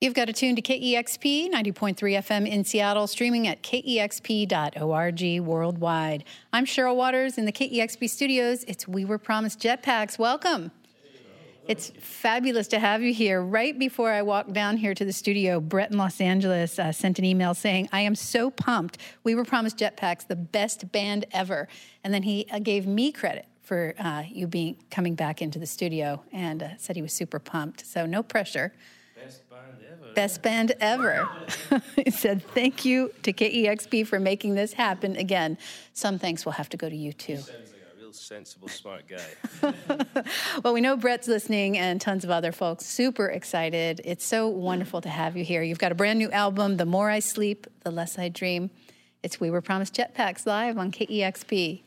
You've got to tune to KEXP 90.3 FM in Seattle, streaming at kexp.org worldwide. I'm Cheryl Waters in the KEXP studios. It's We Were Promised Jetpacks. Welcome. It's fabulous to have you here. Right before I walked down here to the studio, Brett in Los Angeles uh, sent an email saying, I am so pumped. We Were Promised Jetpacks, the best band ever. And then he uh, gave me credit for uh, you being coming back into the studio and uh, said he was super pumped. So no pressure. Best band ever. Best band ever. he said, Thank you to KEXP for making this happen again. Some thanks will have to go to you too. Sounds like a real sensible, smart guy. Well, we know Brett's listening and tons of other folks. Super excited. It's so wonderful to have you here. You've got a brand new album, The More I Sleep, The Less I Dream. It's We Were Promised Jetpacks live on KEXP.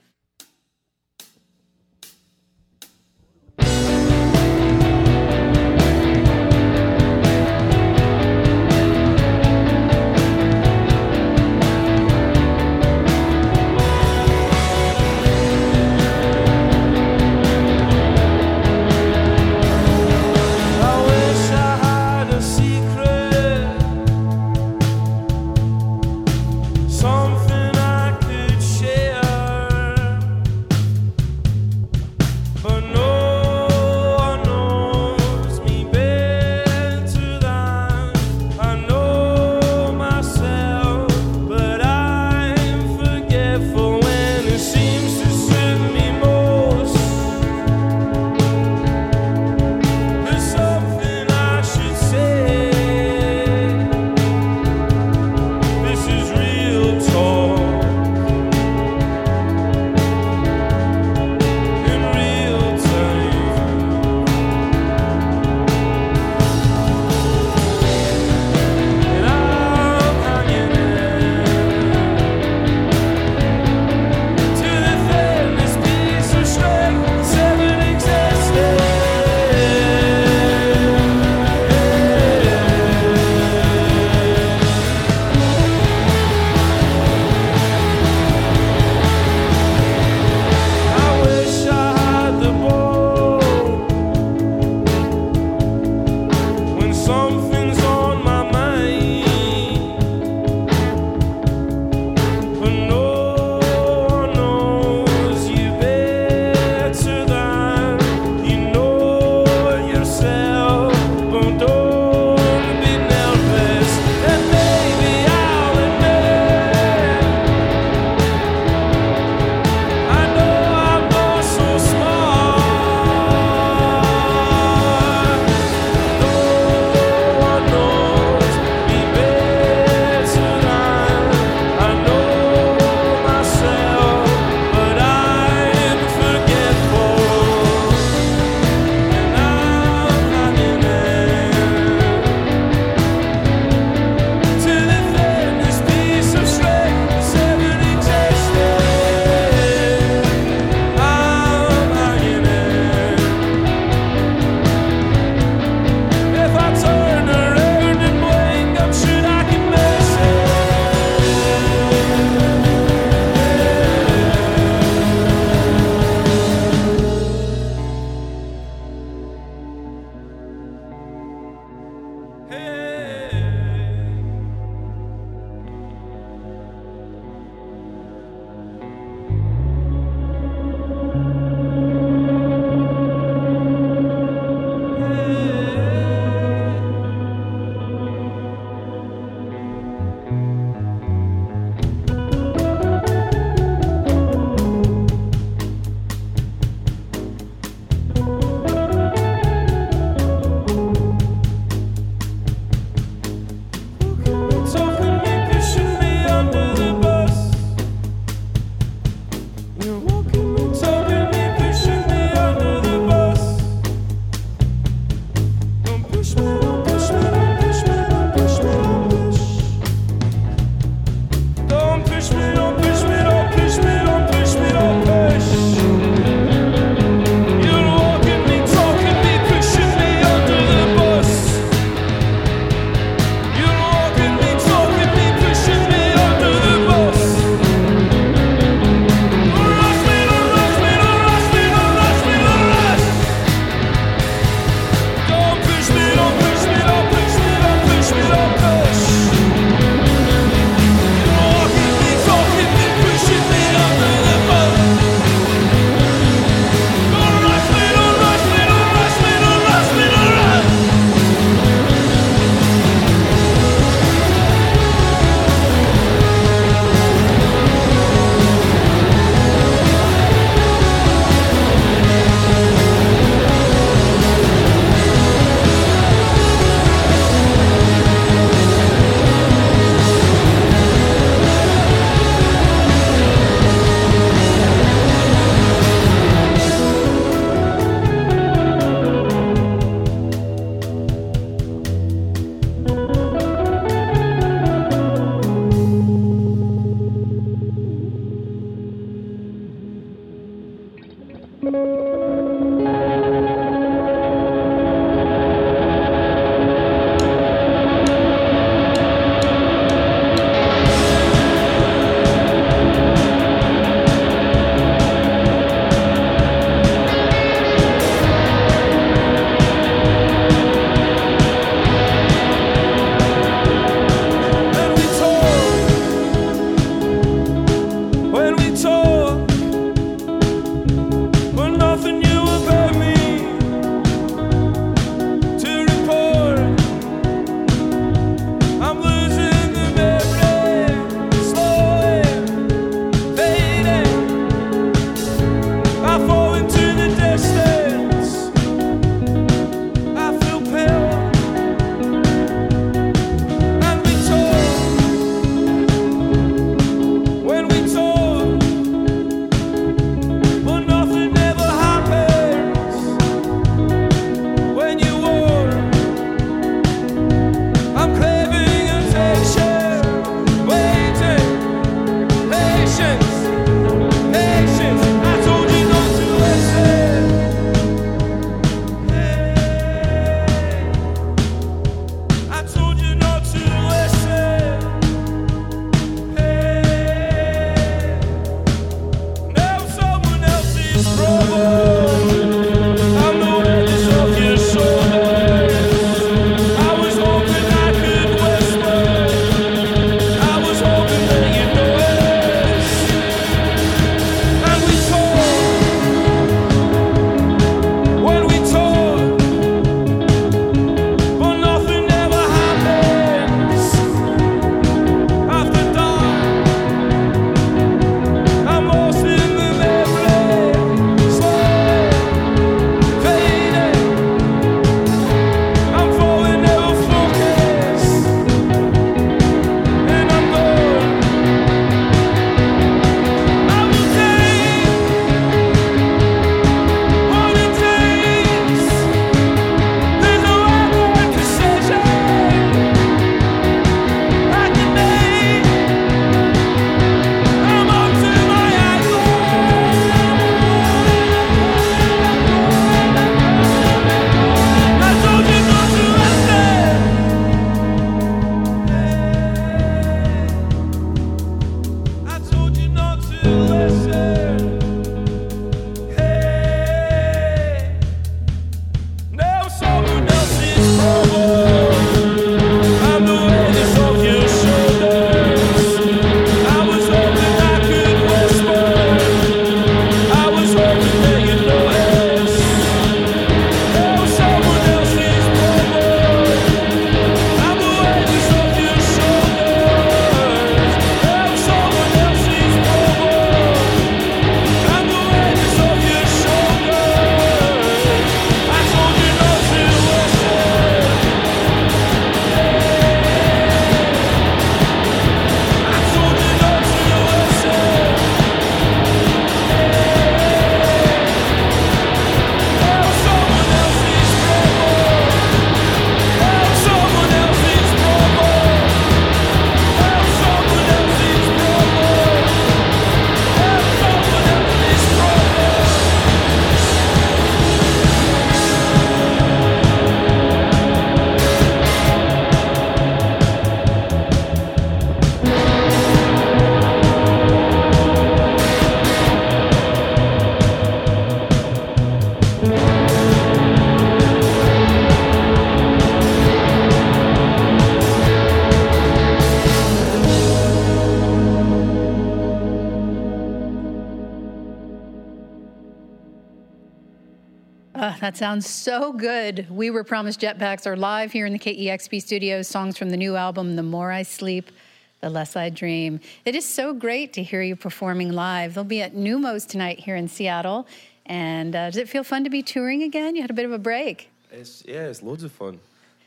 Sounds so good. We Were Promised Jetpacks are live here in the KEXP studios. Songs from the new album, The More I Sleep, The Less I Dream. It is so great to hear you performing live. They'll be at Neumos tonight here in Seattle. And uh, does it feel fun to be touring again? You had a bit of a break. It's, yeah, it's loads of fun.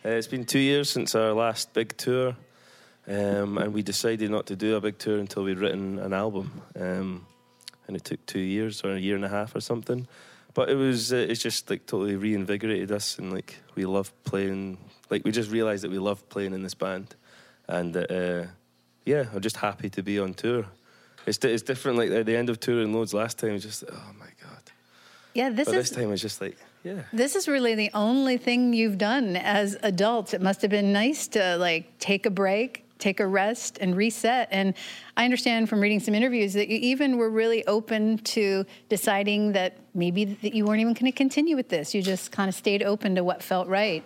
Uh, it's been two years since our last big tour, um, and we decided not to do a big tour until we'd written an album. Um, and it took two years or a year and a half or something. But it was uh, it's just like totally reinvigorated us, and like we love playing. Like we just realised that we love playing in this band, and that uh, yeah, I'm just happy to be on tour. It's it's different. Like at the end of touring loads last time, just oh my god. Yeah, this But is this time it's just like yeah. This is really the only thing you've done as adults. It must have been nice to like take a break, take a rest, and reset. And I understand from reading some interviews that you even were really open to deciding that maybe that you weren't even going to continue with this. You just kind of stayed open to what felt right.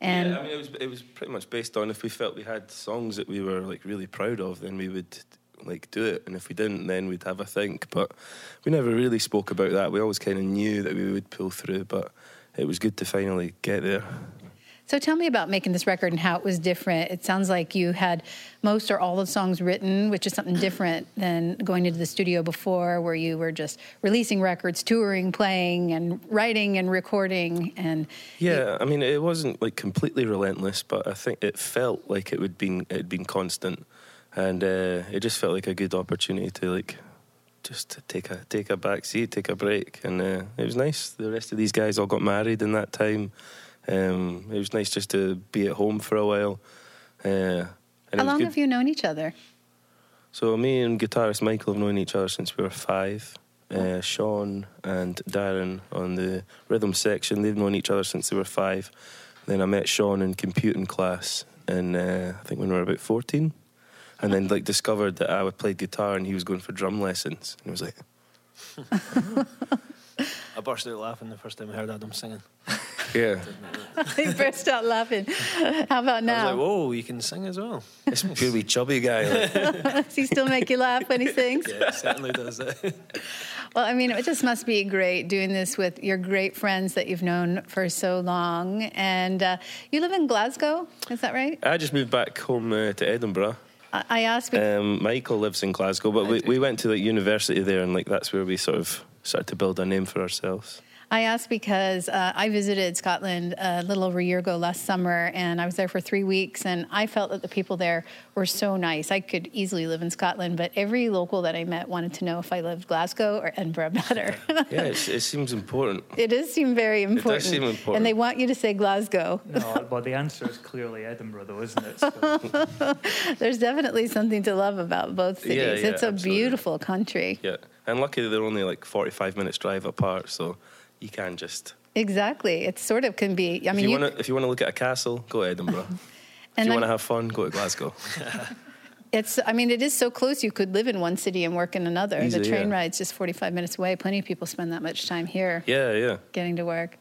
And yeah, I mean, it was it was pretty much based on if we felt we had songs that we were like really proud of, then we would like do it, and if we didn't, then we'd have a think. But we never really spoke about that. We always kind of knew that we would pull through, but it was good to finally get there. So tell me about making this record and how it was different. It sounds like you had most or all of the songs written, which is something different than going into the studio before, where you were just releasing records, touring, playing, and writing and recording. And Yeah, I mean, it wasn't like completely relentless, but I think it felt like it would been it had been constant, and uh, it just felt like a good opportunity to like just to take a take a back seat, take a break, and uh, it was nice. The rest of these guys all got married in that time. Um, it was nice just to be at home for a while. Uh, and how long good. have you known each other? So me and guitarist Michael have known each other since we were five. Uh, Sean and Darren on the rhythm section, they've known each other since they were five. Then I met Sean in computing class, and uh, I think when we were about fourteen, and then like discovered that I would play guitar and he was going for drum lessons, and it was like, I burst out laughing the first time I heard Adam singing. yeah, he burst out laughing. How about I was now? like, whoa, you can sing as well. this pure wee chubby guy. Like, Does he still make you laugh when he sings? Yeah, it certainly does. Well, I mean, it just must be great doing this with your great friends that you've known for so long. And uh, you live in Glasgow, is that right? I just moved back home uh, to Edinburgh. I I asked because Um, Michael lives in Glasgow, but we, we went to the university there, and like that's where we sort of started to build a name for ourselves. I asked because uh, I visited Scotland a little over a year ago last summer, and I was there for three weeks, and I felt that the people there were so nice. I could easily live in Scotland, but every local that I met wanted to know if I lived Glasgow or Edinburgh better. Yeah, it's, it seems important. it does seem very important. It does seem important. And they want you to say Glasgow. No, well, the answer is clearly Edinburgh, though, isn't it? So, There's definitely something to love about both cities. Yeah, yeah, it's a absolutely. beautiful country. Yeah, and luckily they're only like forty-five minutes drive apart, so you can just. Exactly. It sort of can be. I If mean, you, you, want to, if you want to look at a castle, go to Edinburgh. if you want to have fun, go to Glasgow. It's. I mean, it is so close. You could live in one city and work in another. Easily, the train yeah. ride's just forty-five minutes away. Plenty of people spend that much time here Yeah, yeah. getting to work.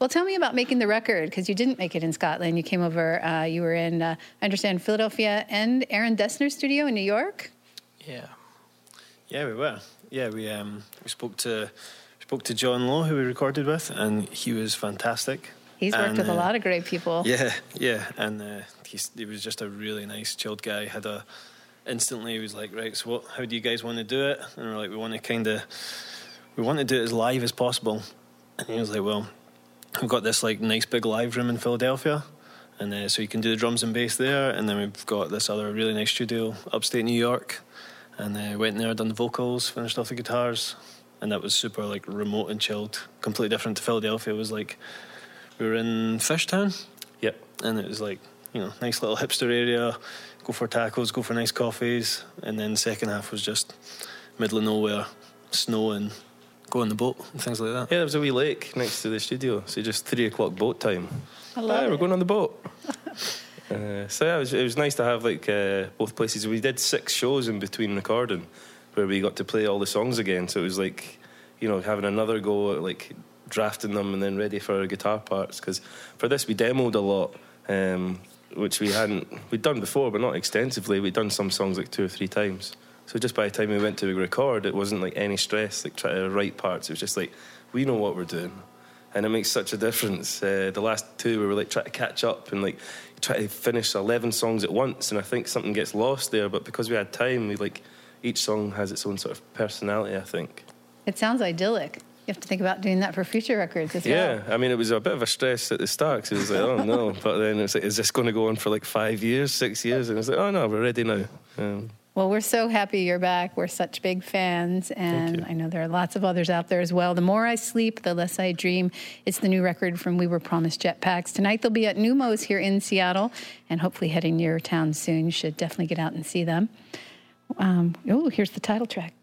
Well, tell me about making the record because you didn't make it in Scotland. You came over. Uh, you were in, uh, I understand, Philadelphia and Aaron Dessner's studio in New York. yeah, yeah, we were. Yeah, we um, we spoke to we spoke to John Low, who we recorded with, and he was fantastic. He's worked And, with a uh, lot of great people. Yeah, yeah, and uh, he's, he was just a really nice, chilled guy. Had a instantly he was like, right, so what? How do you guys want to do it? And we're like, we want to kind of, we want to do it as live as possible. And he was like, well, we've got this like nice big live room in Philadelphia, and uh, so you can do the drums and bass there. And then we've got this other really nice studio upstate New York, and uh, went in there, done the vocals, finished off the guitars, and that was super like remote and chilled, completely different to Philadelphia. It was like we were in Fishtown Yep. and it was like you know nice little hipster area go for tacos go for nice coffees and then the second half was just middle of nowhere snow and go on the boat and things like that Yeah, there was a wee lake next to the studio, so just three o'clock boat time. I love Aye, we're going on the boat. uh, so yeah, it was, it was nice to have like uh, both places. We did six shows in between recording, where we got to play all the songs again. So it was like, you know, having another go at like drafting them and then ready for our guitar parts. Because for this we demoed a lot, um, which we hadn't we'd done before, but not extensively. We'd done some songs like two or three times. So just by the time we went to record, it wasn't like any stress like trying to write parts. It was just like we know what we're doing. and it makes such a difference. Uh, the last two we were like trying to catch up and like try to finish eleven songs at once, and I think something gets lost there. But because we had time, we like each song has its own sort of personality. I think. It sounds idyllic. You have to think about doing that for future records as well. Yeah, I mean, it was a bit of a stress at the start 'cause it was like, oh no, but then it's like, is this going to go on for like five years, six years? And it's like, oh no, we're ready now. Um, Well, we're so happy you're back. We're such big fans, and. I know there are lots of others out there as well. The more I sleep, the less I dream. It's the new record from We Were Promised Jetpacks. Tonight they'll be at Neumos here in Seattle, and hopefully heading near town soon. You should definitely get out and see them. Um, oh, here's the title track.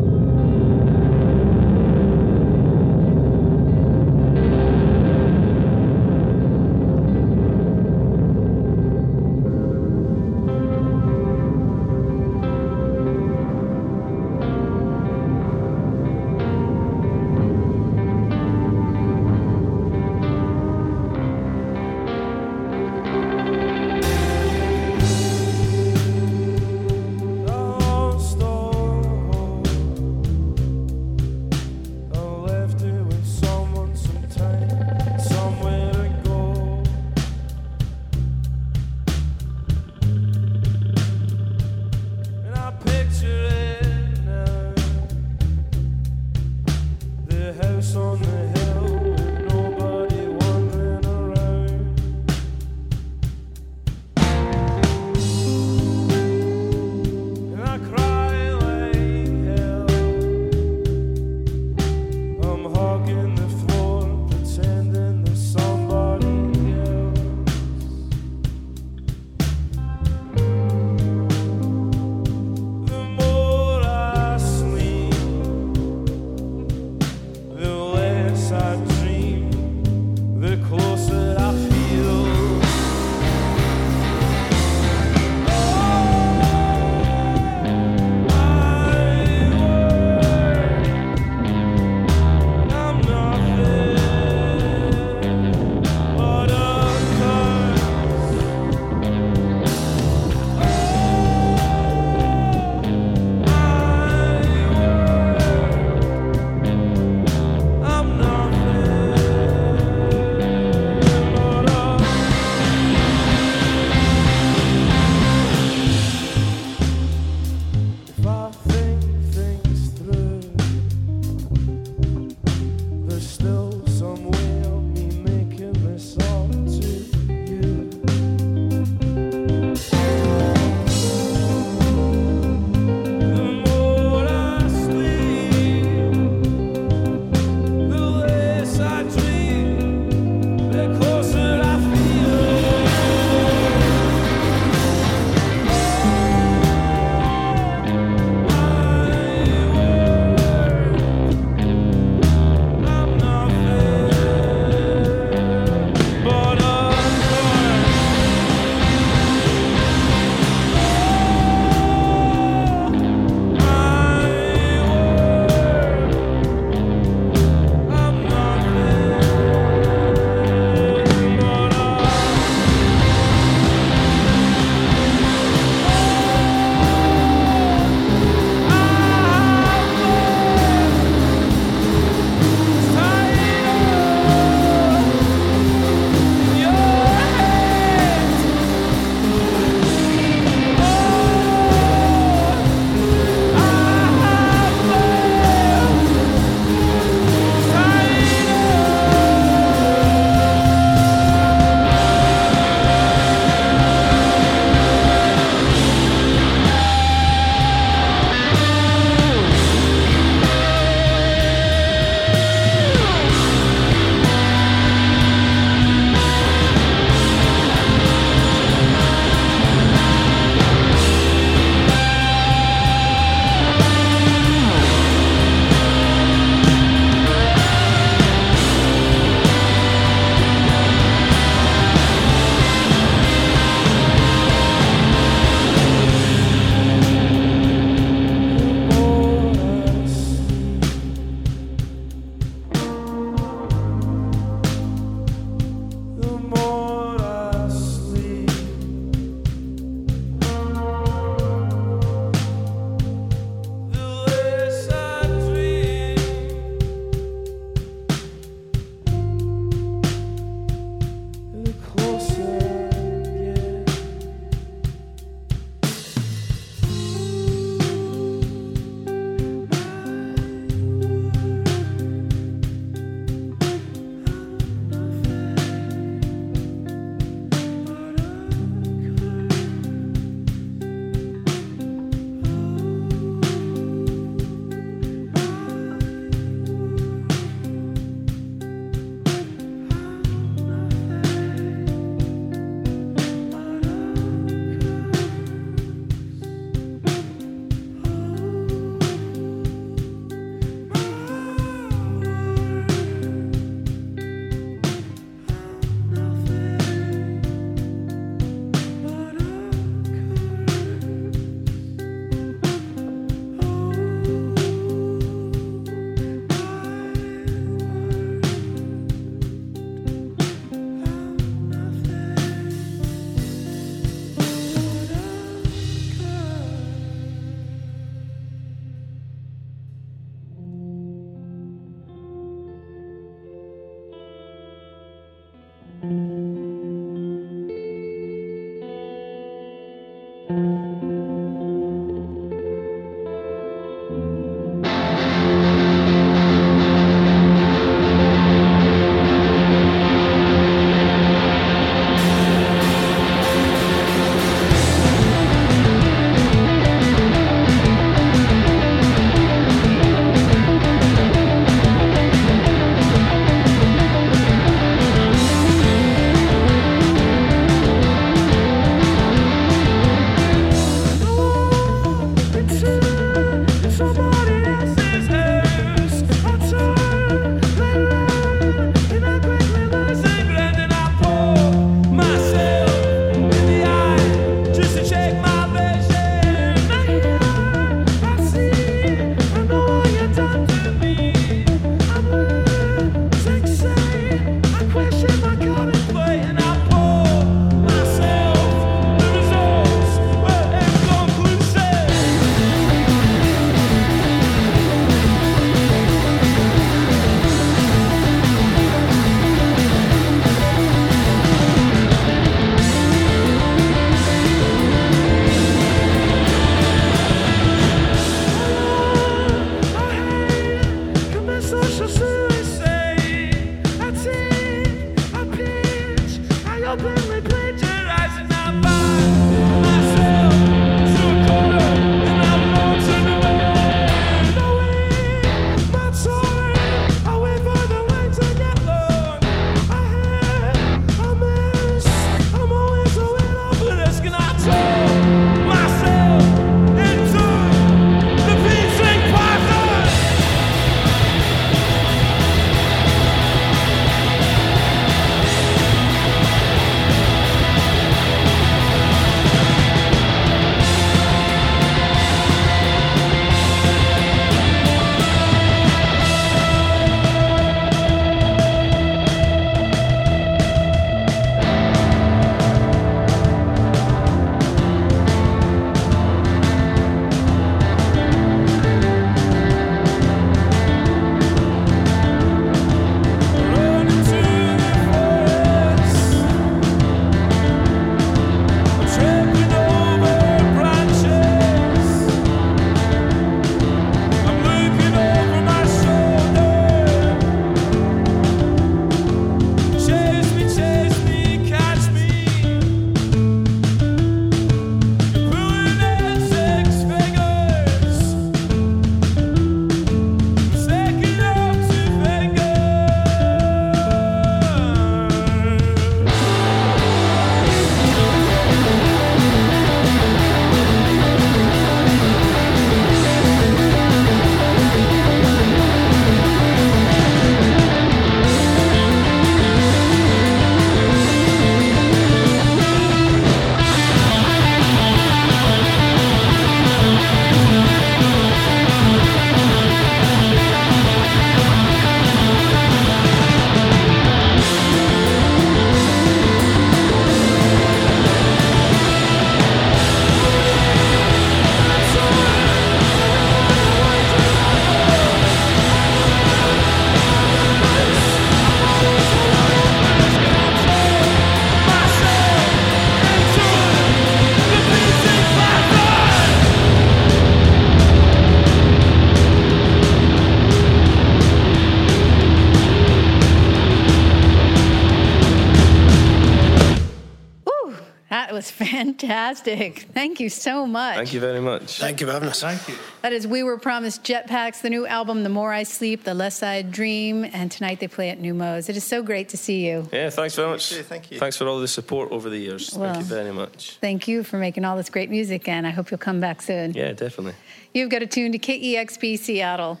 Fantastic. Thank you so much. Thank you very much. Thank you for having us. Thank you. That is We Were Promised Jetpacks, the new album, The More I Sleep, The Less I Dream, and tonight they play at Neumos. It is so great to see you. Yeah, thanks very much. thank you. Thanks for all the support over the years. Well. Thank you very much. Thank you for making all this great music, and I hope you'll come back soon. Yeah, definitely. You've got a tune to KEXP Seattle.